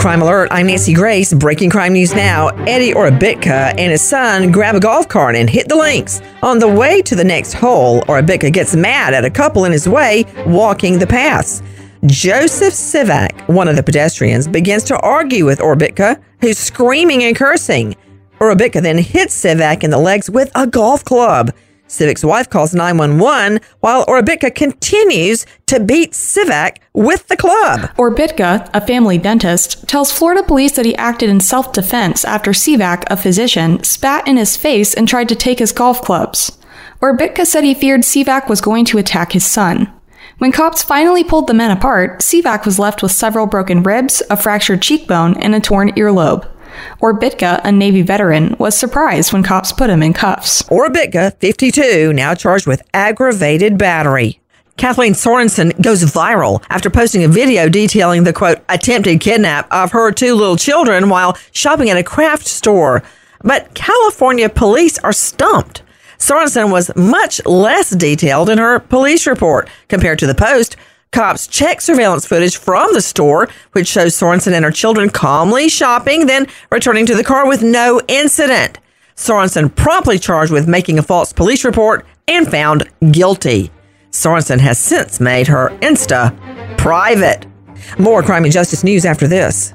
Crime Alert, I'm Nancy Grace. Breaking crime news now. Eddie Orobitka and his son grab a golf cart and hit the links. On the way to the next hole, Orobitka gets mad at a couple in his way walking the paths. Joseph Sivak, one of the pedestrians, begins to argue with Orobitka, who's screaming and cursing. Orobitka then hits Sivak in the legs with a golf club. Sivak's wife calls 911 while Orobitka continues to beat Sivak with the club. Orobitka, a family dentist, tells Florida police that he acted in self defense after Sivak, a physician, spat in his face and tried to take his golf clubs. Orobitka said he feared Sivak was going to attack his son. When cops finally pulled the men apart, Sivak was left with several broken ribs, a fractured cheekbone, and a torn earlobe. Orobitka, a Navy veteran, was surprised when cops put him in cuffs. Orbitka, 52, now charged with aggravated battery. Kathleen Sorensen goes viral after posting a video detailing the quote attempted kidnap of her two little children while shopping at a craft store. But California police are stumped. Sorensen was much less detailed in her police report compared to the Post. Cops checked surveillance footage from the store, which shows Sorensen and her children calmly shopping, then returning to the car with no incident. Sorensen promptly charged with making a false police report and found guilty. Sorensen has since made her Insta private. More crime and justice news after this.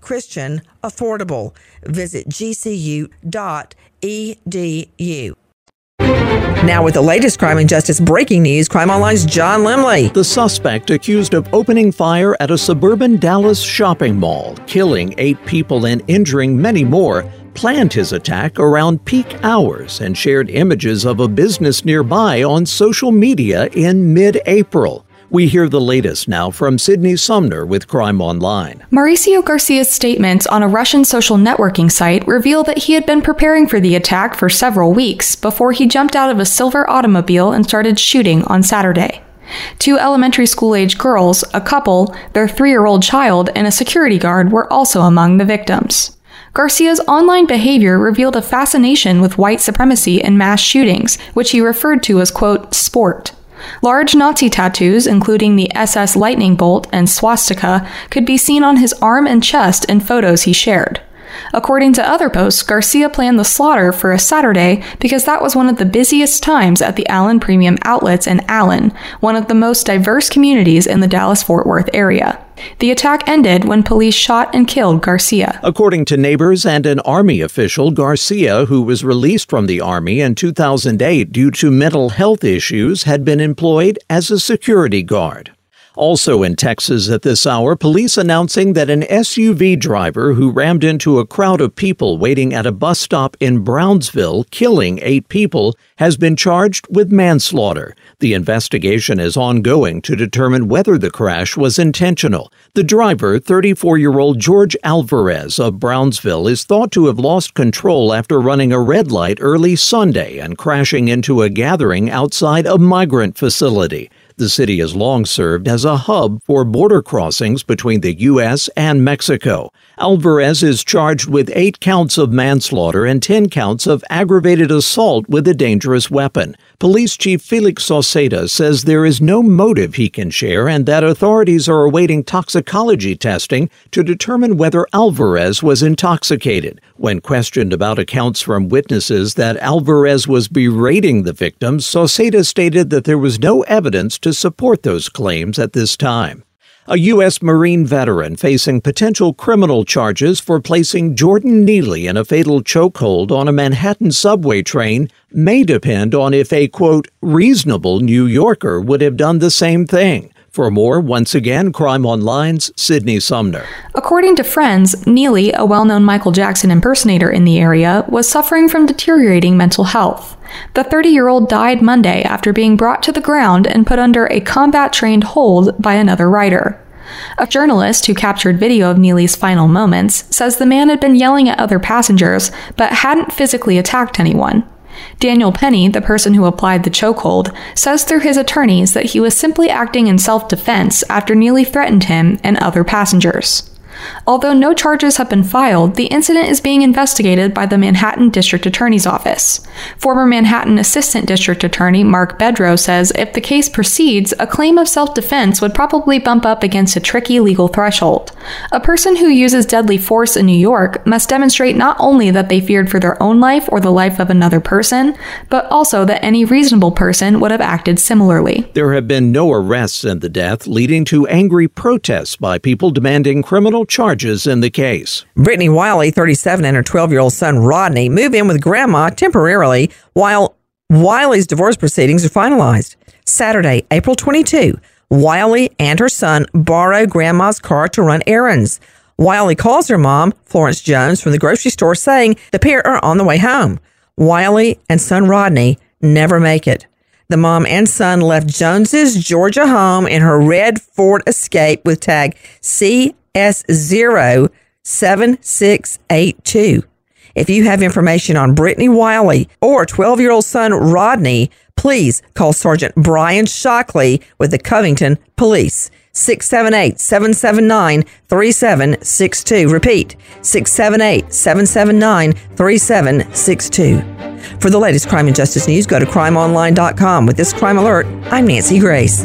Christian, affordable. Visit gcu.edu. Now, with the latest crime and justice breaking news, Crime Online's John Lemley. The suspect accused of opening fire at a suburban Dallas shopping mall, killing eight people and injuring many more, planned his attack around peak hours and shared images of a business nearby on social media in mid April. We hear the latest now from Sydney Sumner with Crime Online. Mauricio Garcia's statements on a Russian social networking site reveal that he had been preparing for the attack for several weeks before he jumped out of a silver automobile and started shooting on Saturday. Two elementary school age girls, a couple, their three year old child, and a security guard were also among the victims. Garcia's online behavior revealed a fascination with white supremacy and mass shootings, which he referred to as, quote, sport. Large Nazi tattoos, including the SS lightning bolt and swastika, could be seen on his arm and chest in photos he shared. According to other posts, Garcia planned the slaughter for a Saturday because that was one of the busiest times at the Allen Premium Outlets in Allen, one of the most diverse communities in the Dallas Fort Worth area. The attack ended when police shot and killed Garcia. According to neighbors and an Army official, Garcia, who was released from the Army in 2008 due to mental health issues, had been employed as a security guard. Also in Texas at this hour, police announcing that an SUV driver who rammed into a crowd of people waiting at a bus stop in Brownsville, killing eight people, has been charged with manslaughter. The investigation is ongoing to determine whether the crash was intentional. The driver, 34 year old George Alvarez of Brownsville, is thought to have lost control after running a red light early Sunday and crashing into a gathering outside a migrant facility. The city has long served as a hub for border crossings between the U.S. and Mexico. Alvarez is charged with eight counts of manslaughter and 10 counts of aggravated assault with a dangerous weapon. Police Chief Felix Sauceda says there is no motive he can share and that authorities are awaiting toxicology testing to determine whether Alvarez was intoxicated. When questioned about accounts from witnesses that Alvarez was berating the victims, Sauceda stated that there was no evidence to support those claims at this time a U.S. Marine veteran facing potential criminal charges for placing Jordan Neely in a fatal chokehold on a Manhattan subway train may depend on if a, quote, reasonable New Yorker would have done the same thing. For more, once again, Crime Online's Sydney Sumner. According to friends, Neely, a well known Michael Jackson impersonator in the area, was suffering from deteriorating mental health. The 30 year old died Monday after being brought to the ground and put under a combat trained hold by another rider. A journalist who captured video of Neely's final moments says the man had been yelling at other passengers but hadn't physically attacked anyone. Daniel Penny, the person who applied the chokehold, says through his attorneys that he was simply acting in self defense after Neely threatened him and other passengers. Although no charges have been filed, the incident is being investigated by the Manhattan District Attorney's Office. Former Manhattan Assistant District Attorney Mark Bederow says if the case proceeds, a claim of self defense would probably bump up against a tricky legal threshold. A person who uses deadly force in New York must demonstrate not only that they feared for their own life or the life of another person, but also that any reasonable person would have acted similarly. There have been no arrests in the death, leading to angry protests by people demanding criminal charges in the case. Brittany Wiley, 37, and her 12 year old son Rodney move in with grandma temporarily while Wiley's divorce proceedings are finalized. Saturday, April 22, Wiley and her son borrow grandma's car to run errands. Wiley calls her mom, Florence Jones, from the grocery store saying the pair are on the way home. Wiley and son Rodney never make it. The mom and son left Jones's Georgia home in her red Ford Escape with tag C S07682. If you have information on Brittany Wiley or 12 year old son Rodney, please call Sergeant Brian Shockley with the Covington Police. 678 779 3762. Repeat 678 779 3762. For the latest crime and justice news, go to crimeonline.com. With this crime alert, I'm Nancy Grace.